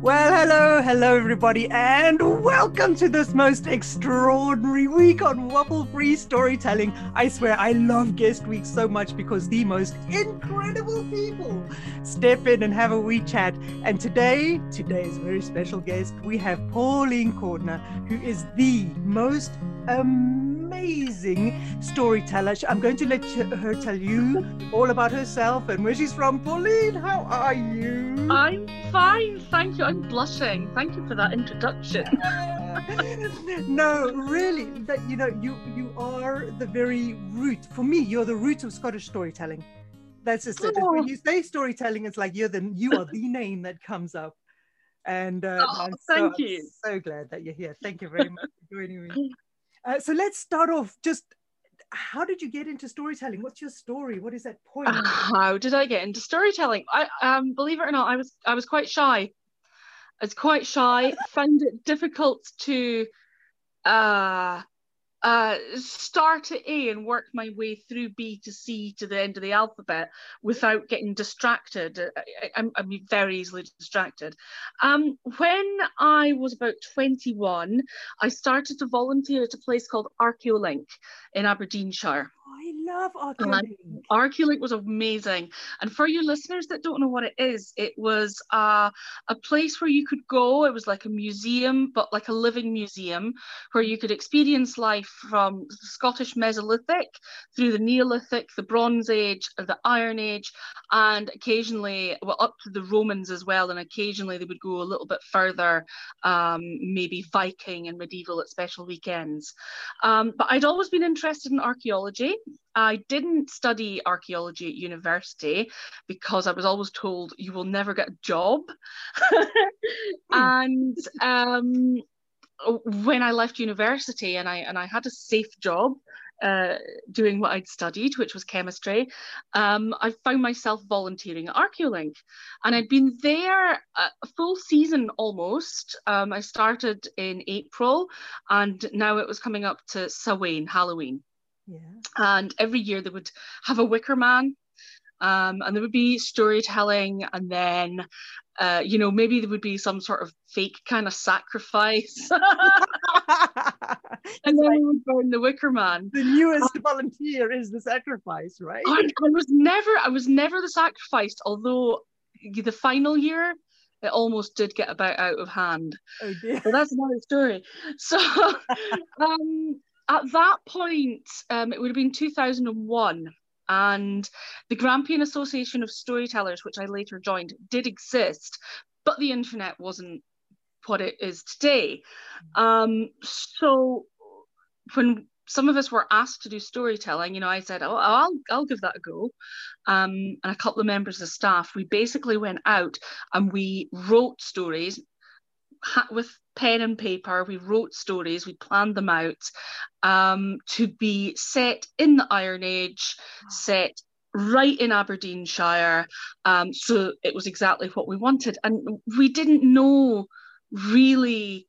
Well, hello, hello, everybody, and welcome to this most extraordinary week on Wobble Free Storytelling. I swear, I love guest weeks so much because the most incredible people step in and have a wee chat. And today, today's very special guest, we have Pauline Cordiner, who is the most amazing storyteller. I'm going to let her tell you all about herself and where she's from. Pauline, how are you? I'm fine, thank you. I'm blushing. Thank you for that introduction. no, really, that you know, you you are the very root. For me, you're the root of Scottish storytelling. That's just it. Oh. When you say storytelling, it's like you're the you are the name that comes up. And uh, Oh, I'm thank so, you. so glad that you're here. Thank you very much for joining me. Uh, so let's start off. Just how did you get into storytelling? What's your story? What is that point? How did I get into storytelling? I um believe it or not, I was I was quite shy. I was quite shy, found it difficult to uh uh start at A and work my way through B to C to the end of the alphabet without getting distracted. I, I, I'm, I'm very easily distracted. Um, when I was about 21, I started to volunteer at a place called Archaeolink in Aberdeenshire. I love And I- archaeology. Was amazing. And for you listeners that don't know what it is, it was uh, a place where you could go. It was like a museum, but like a living museum where you could experience life from the Scottish Mesolithic through the Neolithic, the Bronze Age, the Iron Age, and occasionally, well, up to the Romans as well. And occasionally they would go a little bit further, um, maybe Viking and medieval at special weekends. Um, but I'd always been interested in archaeology. I didn't study archaeology at university because I was always told you will never get a job. and um, when I left university and I and I had a safe job uh, doing what I'd studied, which was chemistry, um, I found myself volunteering at Archaeolink, and I'd been there a a full season almost. Um, I started in April, and now it was coming up to Samhain, Halloween Yeah. and every year they would have a wicker man um, and there would be storytelling and then uh, you know maybe there would be some sort of fake kind of sacrifice and then we would burn the wicker man the newest volunteer is the sacrifice, right? I, I was never i was never the sacrificed although the final year it almost did get about out of hand Oh dear. but that's another story. So um, at that point, um, it would have been 2001, and the Grampian Association of Storytellers, which I later joined, did exist, but the internet wasn't what it is today. Um, so when some of us were asked to do storytelling, you know, I said, "Oh, I'll I'll give that a go." Um, and a couple of members of staff, we basically went out and we wrote stories with pen and paper. We wrote stories, we planned them out um, to be set in the Iron Age, set right in Aberdeenshire. Um, so it was exactly what we wanted. And we didn't know really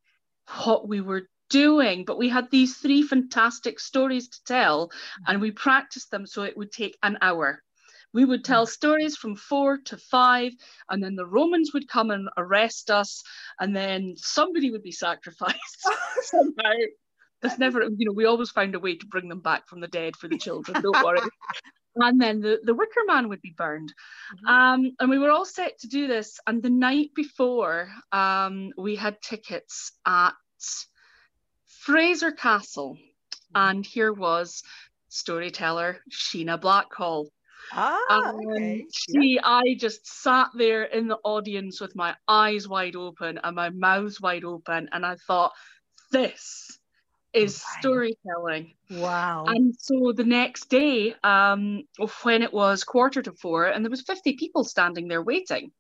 what we were doing, but we had these three fantastic stories to tell, and we practiced them so it would take an hour. We would tell stories from four to five, and then the Romans would come and arrest us, and then somebody would be sacrificed somehow. There's never, you know, we always found a way to bring them back from the dead for the children, don't worry. And then the, the Wicker Man would be burned. Um, and we were all set to do this. And the night before, um, we had tickets at Fraser Castle. And here was storyteller Sheena Blackhall. Ah, Um, okay. she, I just sat there in the audience with my eyes wide open and my mouth wide open, and I thought, this is storytelling. Wow. And so the next day, um, when it was quarter to four, and there was 50 people standing there waiting.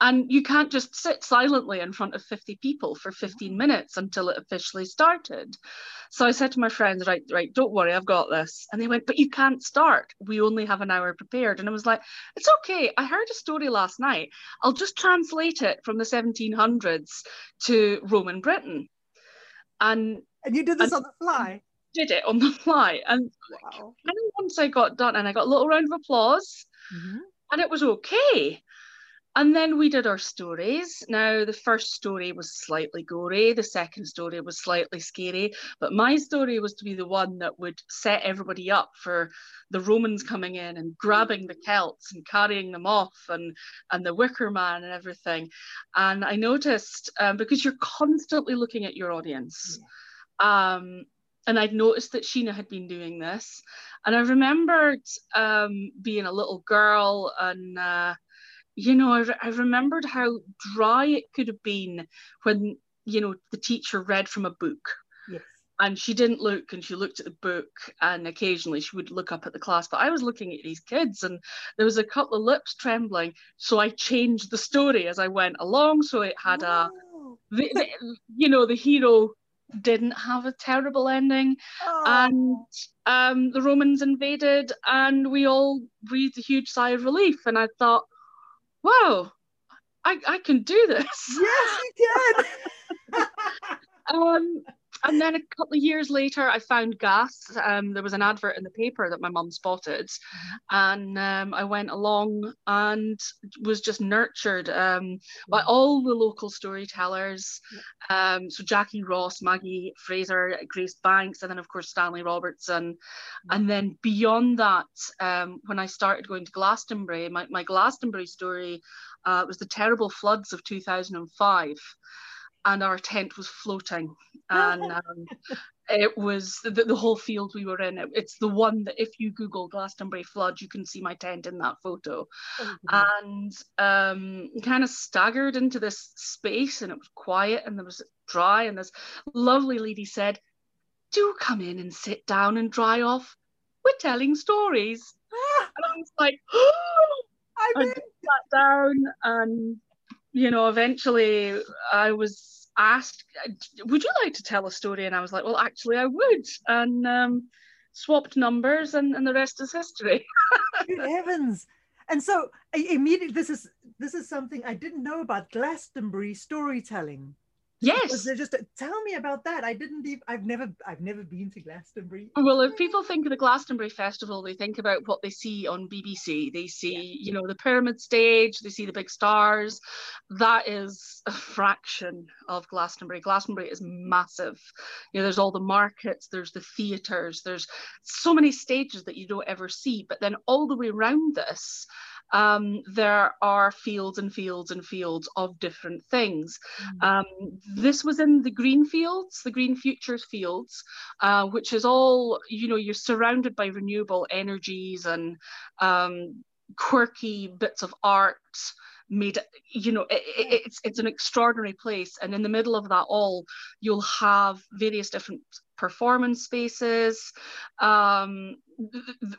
And you can't just sit silently in front of 50 people for 15 minutes until it officially started. So I said to my friends, right, right, don't worry, I've got this. And they went, but you can't start. We only have an hour prepared. And I was like, it's okay. I heard a story last night. I'll just translate it from the 1700s to Roman Britain. And and you did this and- on the fly. did it on the fly. And Wow. once I got done and I got a little round of applause Mhm. and it was okay. And then we did our stories. Now, the first story was slightly gory, the second story was slightly scary, but my story was to be the one that would set everybody up for the Romans coming in and grabbing the Celts and carrying them off and, and the Wicker Man and everything. And I noticed, um, because you're constantly looking at your audience, yeah. um, and I'd noticed that Sheena had been doing this. And I remembered um, being a little girl and uh, you know, I, re- I remembered how dry it could have been when, you know, the teacher read from a book. Yes. And she didn't look and she looked at the book and occasionally she would look up at the class. But I was looking at these kids and there was a couple of lips trembling. So I changed the story as I went along. So it had a, the, the, you know, the hero didn't have a terrible ending oh. and um, the romans invaded and we all breathed a huge sigh of relief and i thought whoa, I, I can do this. Yes, you can. um, and then a couple of years later, I found GAS. Um, there was an advert in the paper that my mum spotted, and um, I went along and was just nurtured um, by mm-hmm. all the local storytellers. Um, so Jackie Ross, Maggie Fraser, Grace Banks, and then of course Stanley Robertson. And mm-hmm. then beyond that, um, when I started going to Glastonbury, my, my Glastonbury story uh, was the terrible floods of 2005 and our tent was floating. And um, it was the, the, whole field we were in. It, it's the one that if you google glastonbury flood you can see my tent in that photo. Oh, and um, kind of staggered into this space and it was quiet and there was dry and this lovely lady said do come in and sit down and dry off. We're telling stories. And i was like oh! I sat down and you know eventually i was asked, "Would you like to tell a story?" And I was like, "Well, actually, I would." And um, swapped numbers, and, and the rest is history. Good heavens! And so immediately, this is this is something I didn't know about Glastonbury storytelling. Yes. Just tell me about that. I didn't even. I've never. I've never been to Glastonbury. Well, if people think of the Glastonbury Festival, they think about what they see on BBC. They see, yeah. you know, the pyramid stage. They see the big stars. That is a fraction of Glastonbury. Glastonbury is massive. You know, there's all the markets. There's the theatres. There's so many stages that you don't ever see. But then all the way around this um, there are fields and fields and fields of different things. Mm. Um, this was in the green fields, the green futures fields, uh, which is all, you know, you're surrounded by renewable energies and um, quirky bits of art made you know it, it, it's it's an extraordinary place and in the middle of that all you'll have various different performance spaces. Um,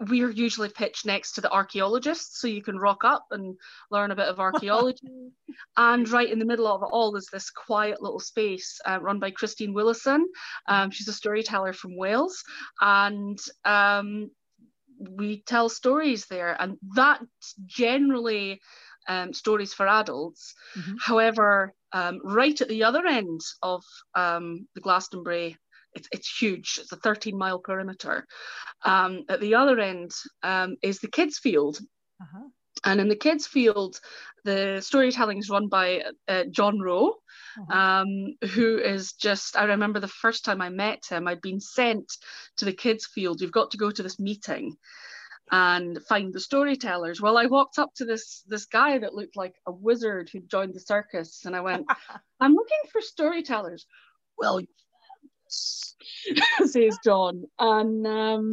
we're usually pitched next to the archaeologists so you can rock up and learn a bit of archaeology. And right in the middle of it all is this quiet little space uh, run by christine willison. Um, she's a storyteller from wales. And um, we tell stories there. And that generally um, stories for adults. Mm-hmm. However, um, right at the other end of um, the Glastonbury, it's, it's huge. It's a 13 mile perimeter. Um, at the other end um, is the kids' field. Uh-huh. And in the kids' field, the storytelling is run by uh, John Rowe, uh-huh. um, who is just, I remember the first time I met him, I'd been sent to the kids' field. You've got to go to this meeting and find the storytellers. Well, I walked up to this this guy that looked like a wizard who joined the circus, and I went, "I'm looking for storytellers." Well, says John, and um,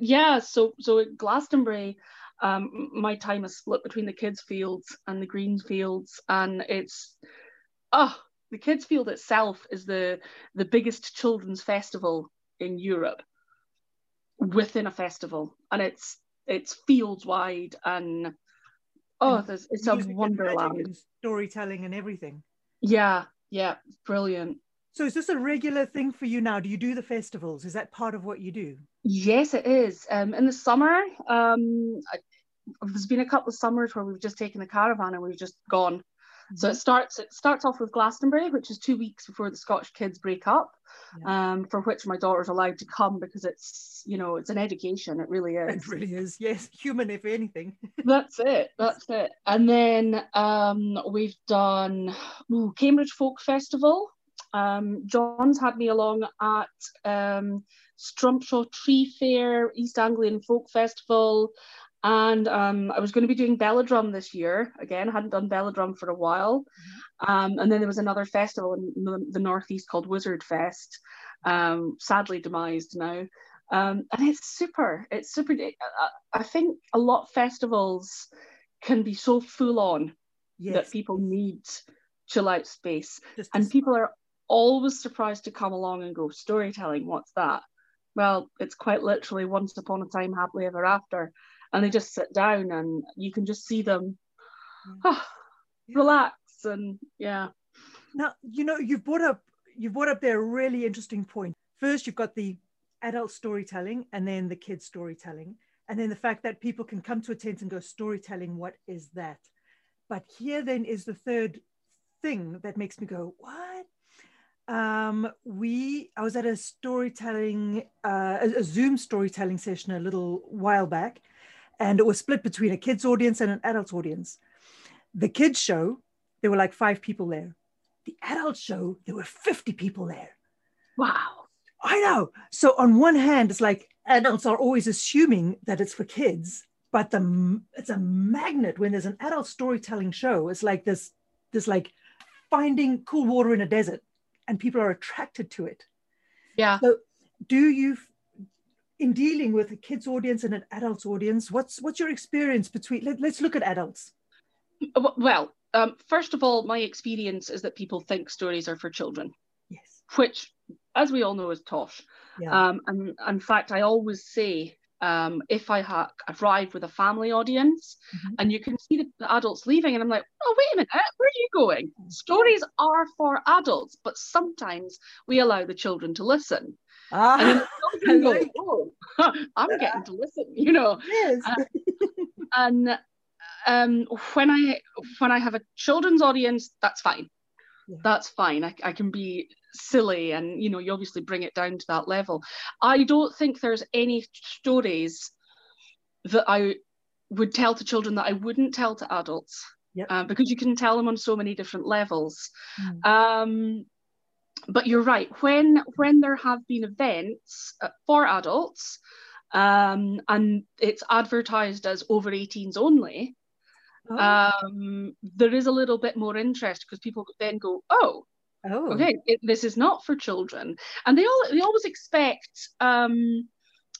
yeah, so so at Glastonbury. Um, my time is split between the kids' fields and the greens fields, and it's oh, the kids' field itself is the the biggest children's festival in Europe within a festival, and it's it's fields wide and oh, and there's, it's a wonderland. storytelling and everything. Yeah, yeah, brilliant. So is this a regular thing for you now? Do you do the festivals? Is that part of what you do? Yes, it is. Um, in the summer, um, I, there's been a couple of summers where we've just taken the caravan and we've just gone. So it starts it starts off with Glastonbury, which is two weeks before the Scottish kids break up, Yeah. um, for which my daughter's allowed to come because it's you know it's an education. It really is. It really is. Yes, human if anything. That's it. That's it. And then um, we've done ooh, Cambridge Folk Festival. Um, John's had me along at um, Strumpshaw Tree Fair, East Anglian Folk Festival, and um, I was going to be doing Belladrum this year. Again, I hadn't done Belladrum for a while. Um, and then there was another festival in the, the northeast called Wizard Fest, um, sadly demised now. Um, and it's super. It's super. I, I think a lot of festivals can be so full on Yes. that people need chill out space. just And people are always surprised to come along and go, storytelling, what's that? Well, it's quite literally once upon a time, happily ever after. And they just sit down and you can just see them ah, Yeah. relax and yeah. Now, you know, you've brought up you've brought up there a really interesting point. First, you've got the adult storytelling and then the kids storytelling. And then the fact that people can come to a tent and go, storytelling, what is that? But here then is the third thing that makes me go, what? Um, we I was at a storytelling, uh, a, a Zoom storytelling session a little while back, and it was split between a kids audience and an adult audience. The kids show, there were like five people there the adult show, there were 50 people there. Wow. I know. So on one hand, it's like adults are always assuming that it's for kids, but the it's a magnet when there's an adult storytelling show. It's like this, this like finding cool water in a desert, and people are attracted to it. Yeah. So do you, in dealing with a kids audience and an adults audience, what's what's your experience between? Let, let's look at adults. Well, um, first of all, my experience is that people think stories are for children, Yes. which, as we all know, is tosh. Yeah. Um, and in fact, I always say um, if I ha- arrive with a family audience Mhm. and you can see the, the adults leaving, and I'm like, oh, wait a minute, where are you going? Stories are for adults, but sometimes we allow the children to listen. And then ah, the children go, oh, I'm getting to listen, you know. yes. uh, And um, when I when I have a children's audience, that's fine. Yeah. That's fine. I, I can be silly, and you know, you obviously bring it down to that level. I don't think there's any stories that I would tell to children that I wouldn't tell to adults. Yep. Uh, because you can tell them on so many different levels. Mm. Um, but you're right. When when there have been events uh, for adults, um, and it's advertised as over 18s only, Oh, um, there is a little bit more interest because people then go, oh, oh. okay, it, this is not for children, and they all they always expect um,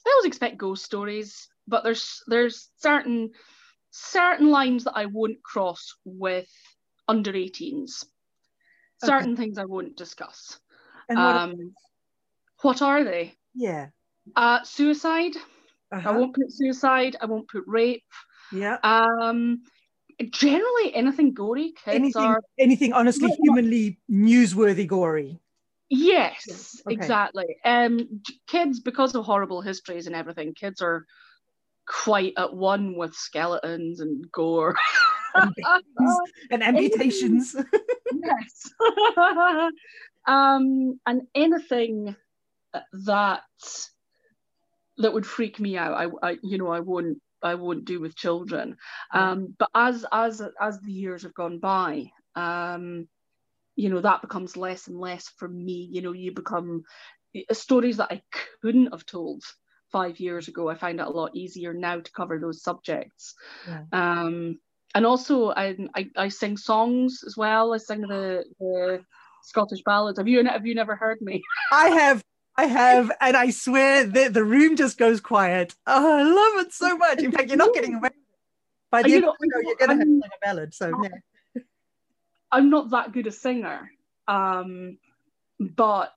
they always expect ghost stories, but there's there's certain certain lines that I won't cross with under 18s. Okay. Certain things I won't discuss. And what, Um, what are they? yeah. Uh, suicide. I Uh-huh. won't put suicide. I won't put rape. Yeah. Um, generally anything gory. Kids anything, are anything honestly humanly newsworthy gory. yes, Okay. exactly. Um, kids because of horrible histories and everything. Kids are quite at one with skeletons and gore. And and amputations. yes. um, and anything that that would freak me out, I, I you know, I won't, I won't do with children. Um, but as as as the years have gone by, um, you know, that becomes less and less for me. You know, you become uh, stories that I couldn't have told five years ago. I find it a lot easier now to cover those subjects. Yeah. Um, and also, I, I I sing songs as well. I sing the the Scottish ballads. Have you have you never heard me? I have, I have, and I swear the, the room just goes quiet. Oh, I love it so much. In fact, you're not getting away. with. By the You end know, of the show, you're going to have to sing a ballad. So yeah. I'm not that good a singer, um, but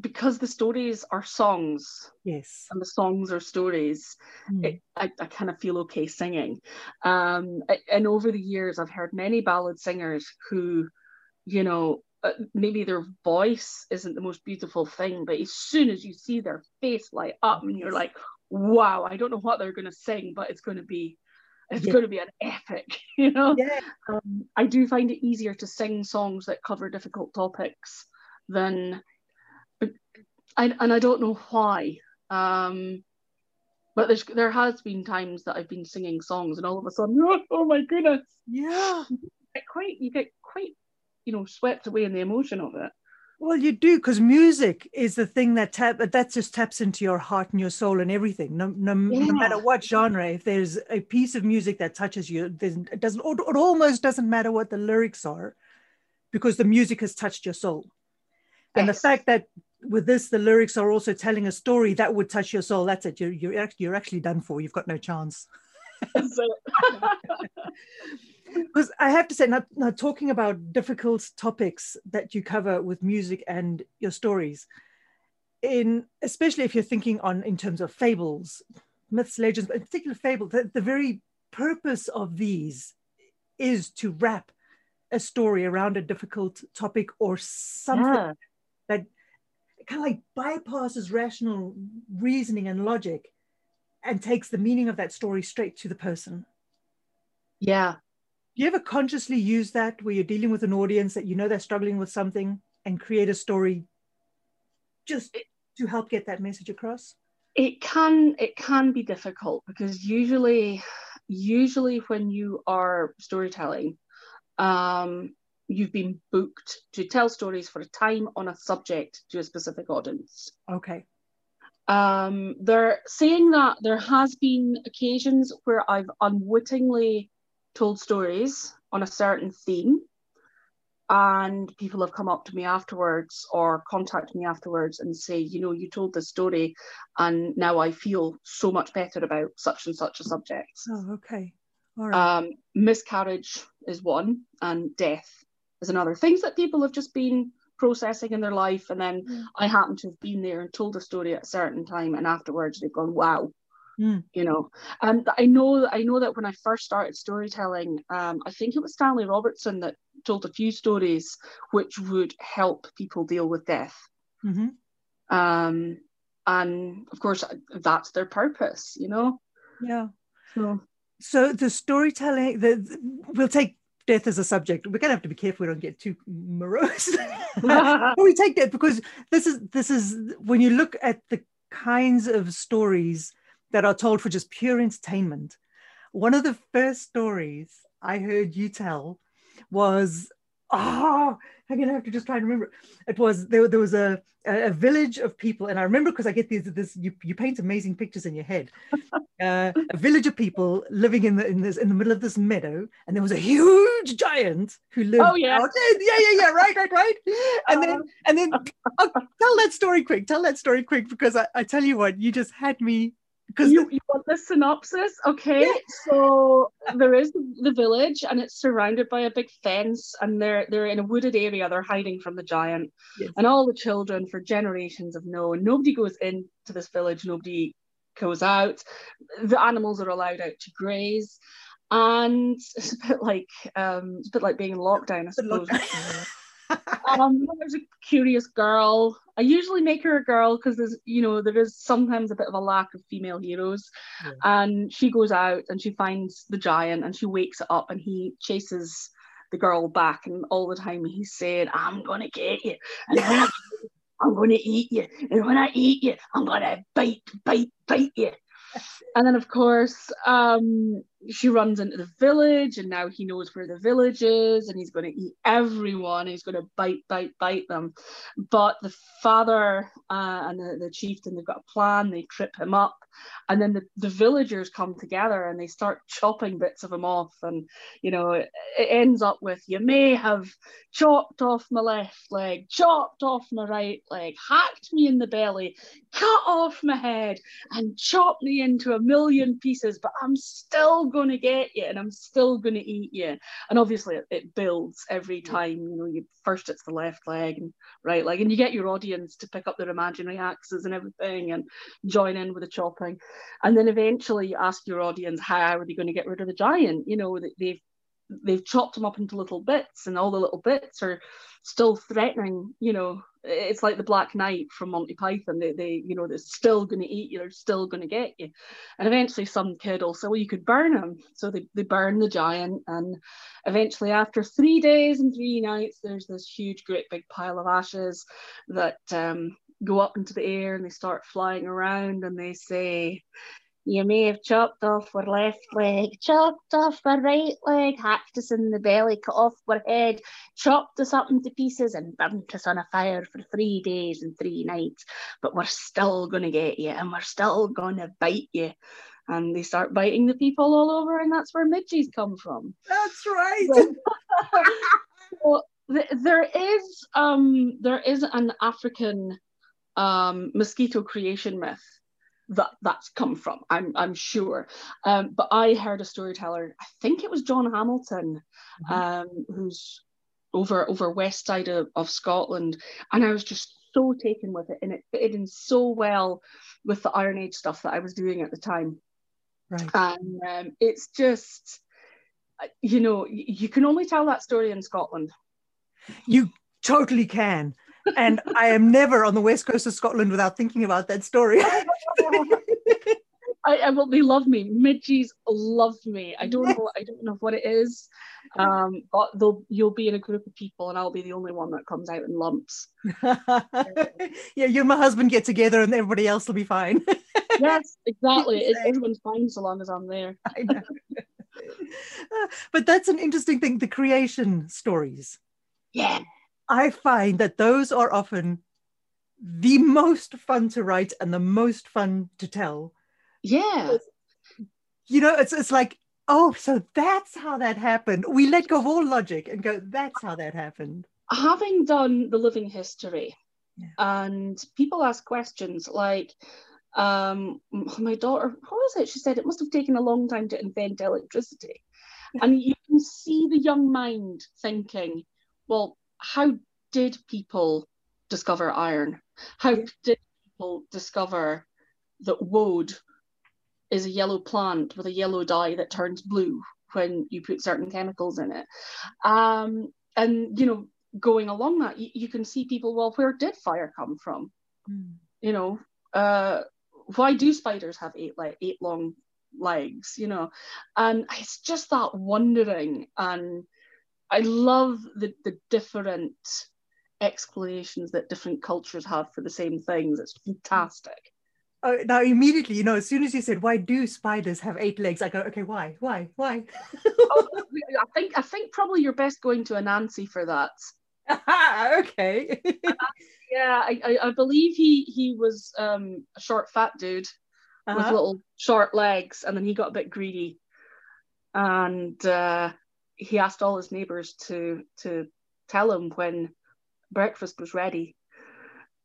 because the stories are songs yes. and the songs are stories, Mm. it, I, I kind of feel okay singing. Um, and over the years, I've heard many ballad singers who, you know, uh, maybe their voice isn't the most beautiful thing, but as soon as you see their face light up, and you're like, wow, I don't know what they're going to sing, but it's going to be. It's Yeah. going to be an epic, you know. Yeah. Um, I do find it easier to sing songs that cover difficult topics than, I, and I don't know why. Um, but there's there has been times that I've been singing songs and all of a sudden, oh my goodness, Yeah. you get quite you get quite you know swept away in the emotion of it. Well, you do because music is the thing that tap that just taps into your heart and your soul and everything. No, no, no matter what genre, if there's a piece of music that touches you, then it doesn't. It almost doesn't matter what the lyrics are, because the music has touched your soul. And the fact that with this, the lyrics are also telling a story that would touch your soul. That's it. You're you're actually you're actually done for. You've got no chance. Because I have to say, now, now talking about difficult topics that you cover with music and your stories, in especially if you're thinking on in terms of fables, myths, legends, but in particular fable, the, the very purpose of these is to wrap a story around a difficult topic or something yeah. that kind of like bypasses rational reasoning and logic and takes the meaning of that story straight to the person. yeah, you ever consciously use that where you're dealing with an audience that you know they're struggling with something and create a story just to help get that message across? it can it can be difficult because usually usually when you are storytelling um you've been booked to tell stories for a time on a subject to a specific audience Okay. um they're saying that there has been occasions where i've unwittingly told stories on a certain theme and people have come up to me afterwards or contact me afterwards and say you know you told this story and now i feel so much better about such and such a subject Oh, okay. All right. um, miscarriage is one and death is another things that people have just been processing in their life and then Mm. i happen to have been there and told a story at a certain time and afterwards they've gone wow Mm. you know and i know i know that when i first started storytelling um, i think it was stanley robertson that told a few stories which would help people deal with death hmm um, and of course that's their purpose you know Yeah. so So the storytelling, the, the- we'll take death as a subject. We're gonna have to be careful we don't get too morose. We take that because this is this is when you look at the kinds of stories that are told for just pure entertainment. One of the first stories I heard you tell was oh I'm gonna have to just try and remember. It was there, there was a, a village of people, and I remember because I get these this you, you paint amazing pictures in your head. Uh, a village of people living in the in this in the middle of this meadow, and there was a huge giant who lived. Oh, yeah. out- yeah, yeah, yeah, right, right, right. And then Um, and then oh, tell that story quick. Tell that story quick because I, I tell you what, you just had me because you, you want the synopsis? Okay so there is the village and it's surrounded by a big fence and they're they're in a wooded area. They're hiding from the giant. Yes. and all the children for generations have known nobody goes into this village nobody goes out. The animals are allowed out to graze. And it's a bit like um it's a bit like being in lockdown i suppose um, there's a curious girl. I usually make her a girl because there's, you know, there is sometimes a bit of a lack of female heroes. Yeah. And she goes out and she finds the giant and she wakes it up and he chases the girl back. And all the time he's saying, I'm going to get you. And I'm going to eat you. And when I eat you, I'm going to bite, bite, bite you. And then, of course, um, she runs into the village, and now he knows where the village is, and he's going to eat everyone. He's going to bite, bite, bite them. But the father uh, and the, the chieftain, they've got a plan. They trip him up, and then the, the villagers come together and they start chopping bits of him off. And you know, it, it ends up with you may have chopped off my left leg, chopped off my right leg, hacked me in the belly, cut off my head, and chopped me into a million pieces, but I'm still going to get you and I'm still going to eat you. And obviously, it, it builds every time. You know, you first it's the left leg and right leg, and you get your audience to pick up their imaginary axes and everything and join in with the And then eventually, you ask your audience how are they going to get rid of the giant? You know, they- they've they've chopped them up into little bits, and all the little bits are still threatening. You know, it's like the Black Knight from Monty Python. They, they you know, they're still going to eat you. They're still going to get you. And eventually, some kid will say, "Well, you could burn him." So they they burn the giant, and eventually, after three days and three nights, there's this huge, great big pile of ashes that um, go up into the air, and they start flying around, and they say you may have chopped off our left leg, chopped off our right leg, hacked us in the belly, cut off our head, chopped us up into pieces, and burnt us on a fire for three days and three nights. But we're still going to get you, and we're still going to bite you. And they start biting the people all over, and that's where midges come from. That's right. so, there is um, there is an African um, mosquito creation myth that that's come from. I'm I'm sure. Um, but I heard a storyteller. I think it was John Hamilton, mm-hmm. um, who's over over west side of, of Scotland, and I was just so taken with it, and it fitted in so well with the Iron Age stuff that I was doing at the time. Right. And um, it's just, you know, you can only tell that story in Scotland. You totally can and I am never on the west coast of Scotland without thinking about that story. I, I will. They love me. Midgies love me. I don't know. I don't know what it is. Um, but they'll you'll be in a group of people, and I'll be the only one that comes out in lumps. yeah, you and my husband get together, and everybody else will be fine. yes, exactly. Everyone's fine so long as I'm there. Know. but that's an interesting thing. The creation stories. Yeah. I find that those are often the most fun to write and the most fun to tell. Yeah. You know, it's it's like, oh, so that's how that happened. We let go of all logic and go, that's how that happened. Having done the living history, yeah. and people ask questions like, um, my daughter, what was it? She said it must have taken a long time to invent electricity. and you can see the young mind thinking, well, how did people discover iron? How did people discover that woad is a yellow plant with a yellow dye that turns blue when you put certain chemicals in it? Um, and you know, going along that, you, you, can see people. Well, where did fire come from? Mm. You know, uh, why do spiders have eight like eight long legs? You know, and it's just that wondering and I love the, the different explanations that different cultures have for the same things. It's fantastic. Oh, now immediately, you know, as soon as you said, "Why do spiders have eight legs?" I go, "Okay, why? Why? Why?" oh, I think I think probably you're best going to Anansi for that. okay. yeah, I, I, I, believe he he was um, a short, fat dude uh-huh. with little short legs, and then he got a bit greedy, and uh, he asked all his neighbors to to tell him when breakfast was ready.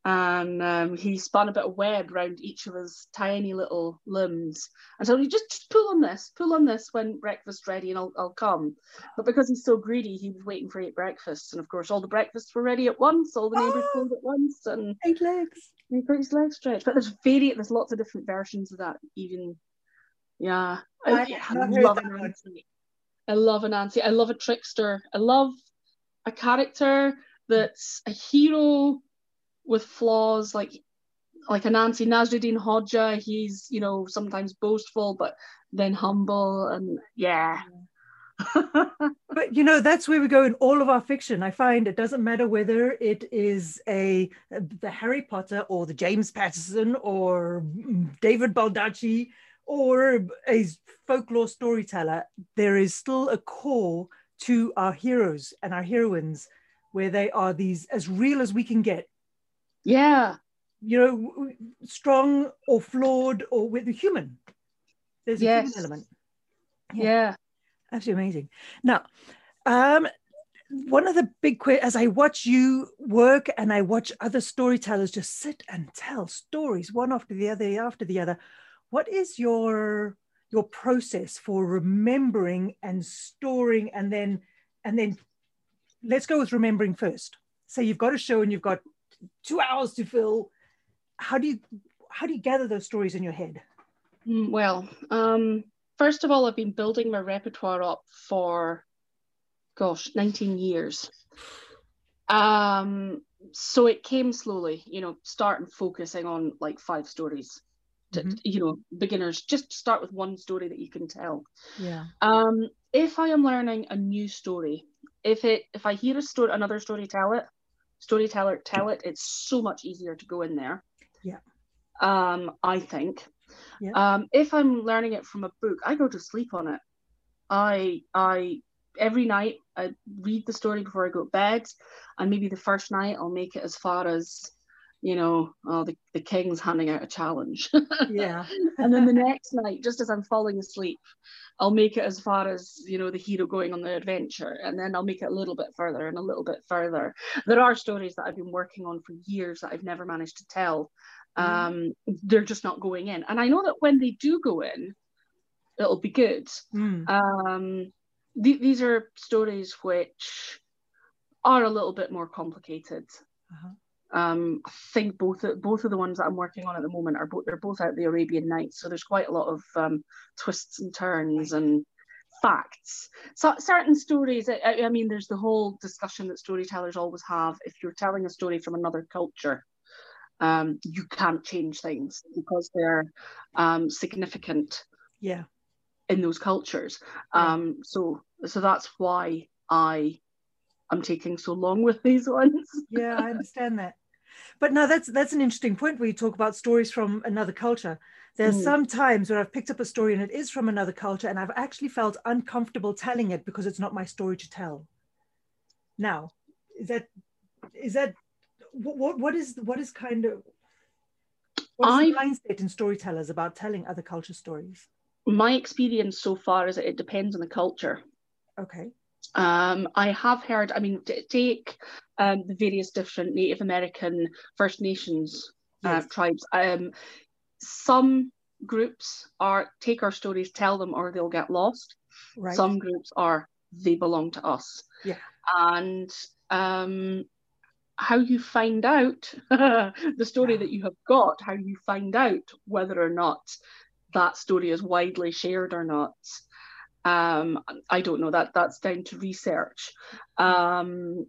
And um, he spun a bit of web around each of his tiny little limbs. And so he just, just pull on this pull on this when breakfast's ready and I'll, I'll come. But because he's so greedy he was waiting for eight breakfasts. And of course all the breakfasts were ready at once. All the neighbors oh, pulled at once and eight legs. he got his legs stretched. But there's very there's lots of different versions of that even. Yeah. I, I, I love it I love Anansi. I love a trickster. I love a character that's a hero with flaws like like Anansi Nasruddin Hodja. He's, you know, sometimes boastful but then humble and yeah. but you know that's where we go in all of our fiction i find it doesn't matter whether it is a the harry potter or the james patterson or david baldacci or a folklore storyteller, there is still a core to our heroes and our heroines where they are these as real as we can get. Yeah. You know, strong or flawed or with the human. There's yes. a human element. Yeah. yeah. Absolutely amazing. Now, um, one of the big as I watch you work and I watch other storytellers just sit and tell stories one after the other after the other what is your your process for remembering and storing and then and then let's go with remembering first say you've got a show and you've got two hours to fill how do you how do you gather those stories in your head mm, well um, first of all i've been building my repertoire up for gosh, 19 years. Um, so it came slowly, you know, starting focusing on like five stories. To, Mhm. You know, beginners just start with one story that you can tell. Yeah. Um, if I am learning a new story, if it if I hear a story, another story tell it, storyteller tell it, it's so much easier to go in there. Yeah. Um, I think. Yeah. Um, if I'm learning it from a book, I go to sleep on it. I I every night I read the story before I go to bed, and maybe the first night I'll make it as far as, you know, oh the, the king's handing out a challenge. Yeah. and then the next night, just as I'm falling asleep, I'll make it as far as you know the hero going on the adventure, and then I'll make it a little bit further and a little bit further. There are stories that I've been working on for years that I've never managed to tell. Um, they're just not going in, and I know that when they do go in, it'll be good. Mm. Um, th- these are stories which are a little bit more complicated. Uh-huh. Um, I think both both of the ones that I'm working on at the moment are both they're both out the Arabian Nights, so there's quite a lot of um, twists and turns and facts. So certain stories, I, I mean, there's the whole discussion that storytellers always have. If you're telling a story from another culture, um, you can't change things because they're um, significant Yeah. in those cultures. Um, so so that's why I am taking so long with these ones. Yeah, I understand that. But no, that's that's an interesting point where you talk about stories from another culture. There's Mm. some times where I've picked up a story and it is from another culture, and I've actually felt uncomfortable telling it because it's not my story to tell. Now, is that is that what what, what is what is kind of what is the mindset in storytellers about telling other culture stories? My experience so far is that it depends on the culture. Okay. Um, I have heard, I mean, take um, the various different Native American First Nations uh, Yes. tribes. Um, some groups are take our stories, tell them, or they'll get lost. Right. Some groups are they belong to us. Yeah. And um, how you find out the story that you have got, how you find out whether or not that story is widely shared or not. Um, I don't know that that's down to research. Um,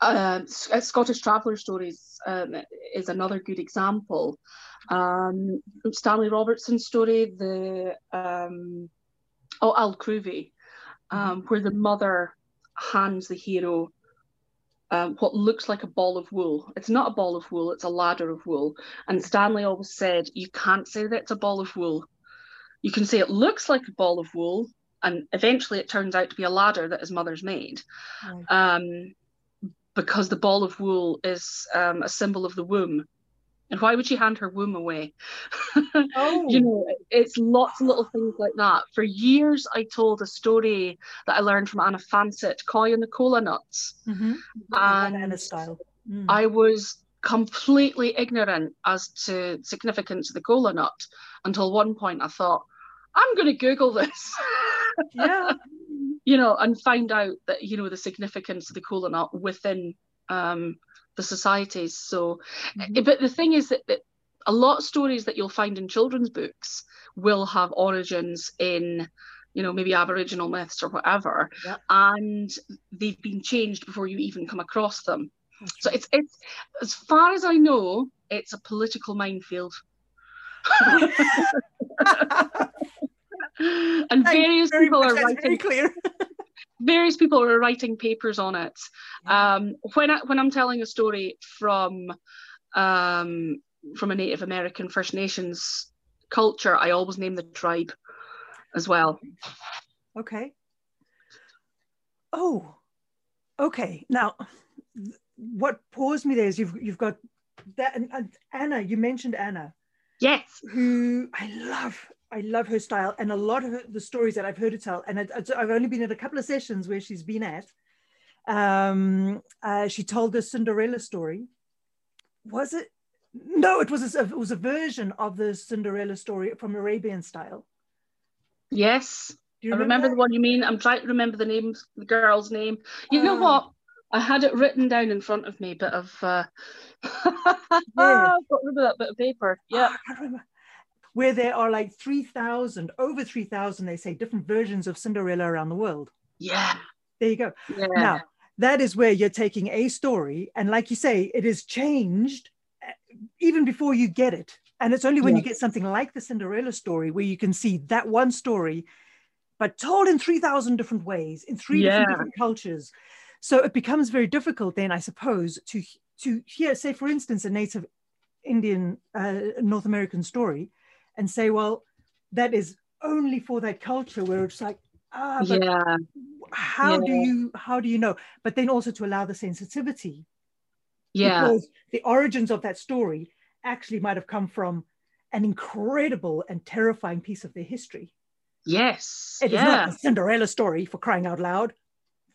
uh, uh, Scottish Traveller Stories um, is another good example. Um, Stanley Robertson's story, the um, oh Al Cruve, um, where the mother hands the hero um, what looks like a ball of wool. It's not a ball of wool; it's a ladder of wool. And Stanley always said, "You can't say that's a ball of wool. You can say it looks like a ball of wool, and eventually it turns out to be a ladder that his mother's made." Right. um, because the ball of wool is um, a symbol of the womb. And why would she hand her womb away? Oh. You know, it's lots of little things like that. For years, I told a story that I learned from Anna Fancett, Koi and the Kola Nuts. Mm-hmm. And Anna style. Mm. I was completely ignorant as to significance of the cola nut until one point I thought, I'm going to Google this. yeah. you know, and find out that you know the significance of the cola nut within um, the societies. So, Mhm. but the thing is that, that a lot of stories that you'll find in children's books will have origins in, you know, maybe Aboriginal myths or whatever, Yep. and they've been changed before you even come across them. So it's it's as far as I know, it's a political minefield. and Thank various people much. are writing clear. various people are writing papers on it. Yeah. Um, when I, when I'm telling a story from um, from a Native American First Nations culture, I always name the tribe as well. Okay. Oh, okay. Now, what paused me there is you've you've got that and, and Anna. You mentioned Anna, Yes. who I love. I love her style and a lot of her, the stories that I've heard her tell. And I, I've only been at a couple of sessions where she's been at. Um, uh, she told the Cinderella story. Was it? No, it was a, it was a version of the Cinderella story from Arabian style. Yes. Do you I remember that? the one you mean. I'm trying to remember the name, the girl's name. You know Uh, what? I had it written down in front of me, bit of uh I've got rid of that bit of paper. Yeah. Oh, I can't remember. Where there are like 3,000, over 3,000, they say, different versions of Cinderella around the world. Yeah. There you go. Yeah. Now, that is where you're taking a story, and like you say, it is changed uh, even before you get it. And it's only when Yeah. you get something like the Cinderella story where you can see that one story, but told in 3,000 different ways, in three Yeah. different cultures. So it becomes very difficult then, I suppose, to, to hear, say, for instance, a native Indian, uh, North American story and say, well, that is only for that culture where it's like, ah, but yeah. how do you how do you know but then also to allow the sensitivity Yeah. because the origins of that story actually might have come from an incredible and terrifying piece of their history Yes. It is yeah. not a cinderella story for crying out loud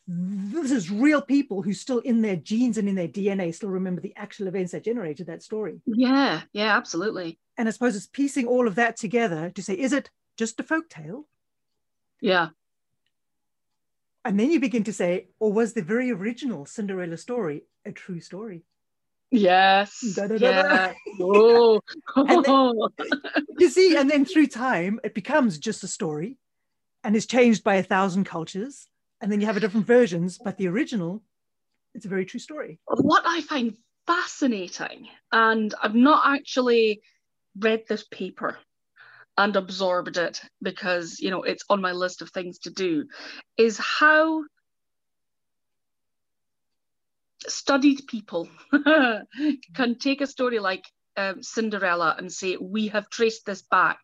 this is real people who still in their genes and in their dna still remember the actual events that generated that story Yeah. Yeah. Absolutely. and i suppose it's piecing all of that together to say is it just a folk tale Yeah. and then you begin to say or was the very original cinderella story a true story Yes. Da-da-da-da. Yeah. Oh. And you see, and then through time, it becomes just a story and is changed by a thousand cultures. And then you have a different versions, but the original, it's a very true story. what I find fascinating, and I've not actually read this paper and absorbed it because you know it's on my list of things to do, is how studied people can take a story like um, Cinderella and say we have traced this back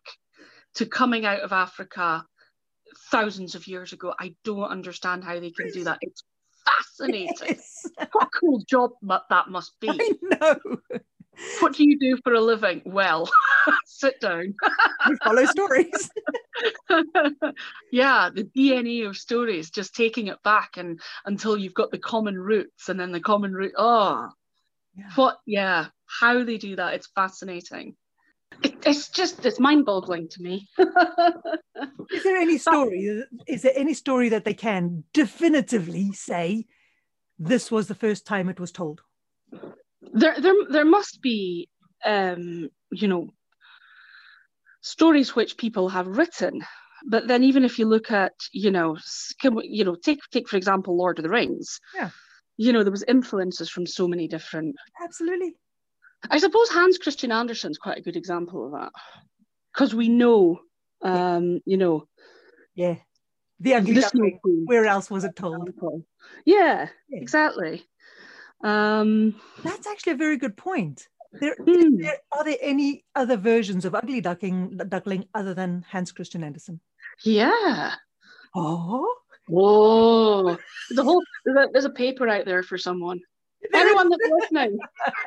to coming out of Africa thousands of years ago. I don't understand how they can do that. It's fascinating. Yes, What a cool job that must be. I know. What do you do for a living? Well, sit down. We follow stories. yeah, the DNA of stories, just taking it back and until you've got the common roots and then the common root. Oh, Yeah. what? Yeah, how they do that. It's fascinating. It, it's just, it's mind boggling to me. Is there any story? Is there any story that they can definitively say this was the first time it was told? there, there, there must be, um, you know, stories which people have written. But then, even if you look at, you know, can we, you know, take take for example, Lord of the Rings. Yeah. You know, there was influences from so many different. Absolutely. I suppose Hans Christian Andersen's quite a good example of that, because we know, um, you know, Yeah. The ugly duckling. Where else was it told? Yeah, Yeah. exactly. Um, That's actually a very good point. There, hmm. there, are there any other versions of Ugly Duckling, Duckling other than Hans Christian Andersen? yeah. Oh, Whoa! A whole there's a paper out there for someone. Everyone that's listening.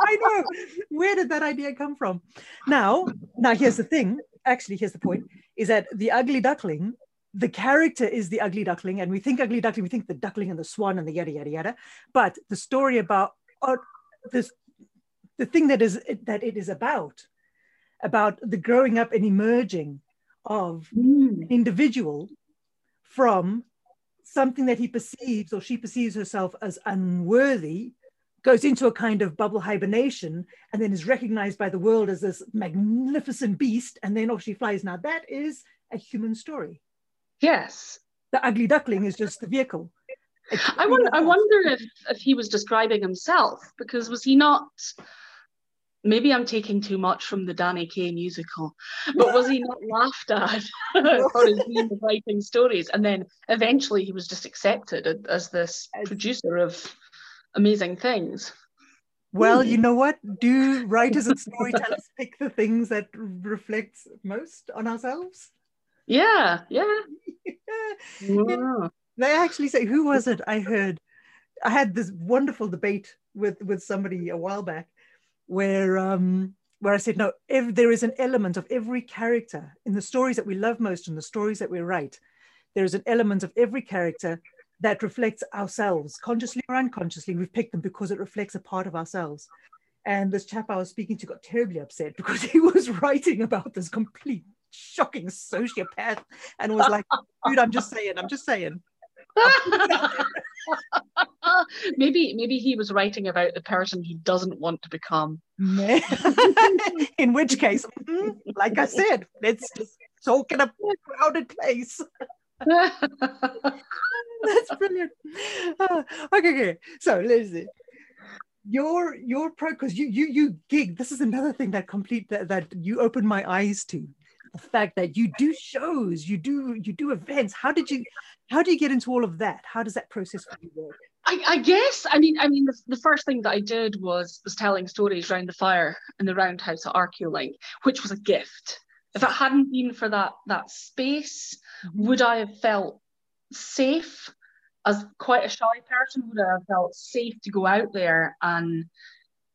I know. Where did that idea come from? Now, now here's the thing. Actually, here's the point: is that the Ugly Duckling, the character is the Ugly Duckling, and we think Ugly Duckling, we think the duckling and the swan and the yada yada yada. But the story about uh, this, the thing that is that it is about, about the growing up and emerging of Hmm. an individual from something that he perceives or she perceives herself as unworthy goes into a kind of bubble hibernation and then is recognized by the world as this magnificent beast and then off she flies. Now that is a human story. Yes. the ugly duckling is just the vehicle. I wonder I wonder if if he was describing himself because was he not maybe I'm taking too much from the Danny Kaye musical, but was he not laughed at for his means of writing stories? And then eventually he was just accepted as this producer of amazing things. well hmm. you know what do writers and storytellers pick the things that reflect most on ourselves Yeah, yeah. Yeah. Wow. They actually say, who was it? I heard. I had this wonderful debate with with somebody a while back, where um where I said, no, if there is an element of every character in the stories that we love most and the stories that we write, there is an element of every character that reflects ourselves, consciously or unconsciously. We've picked them because it reflects a part of ourselves. And this chap I was speaking to got terribly upset because he was writing about this complete shocking sociopath and was like, dude, I'm just saying, I'm just saying. maybe maybe he was writing about the person he doesn't want to become. In which case, mm, like I said, let's just talk in a crowded place. That's brilliant. Uh, okay, okay. So let's see. Your your pro because you you you gig. This is another thing that complete that, that you opened my eyes to. The fact that you do shows, you do you do events. How did you how do you get into all of that? How does that process for you work? I, I, guess I mean I mean the, the first thing that I did was was telling stories around the fire in the roundhouse at Archaeolink, which was a gift. If it hadn't been for that that space, mm-hmm. would I have felt safe as quite a shy person? Would I have felt safe to go out there and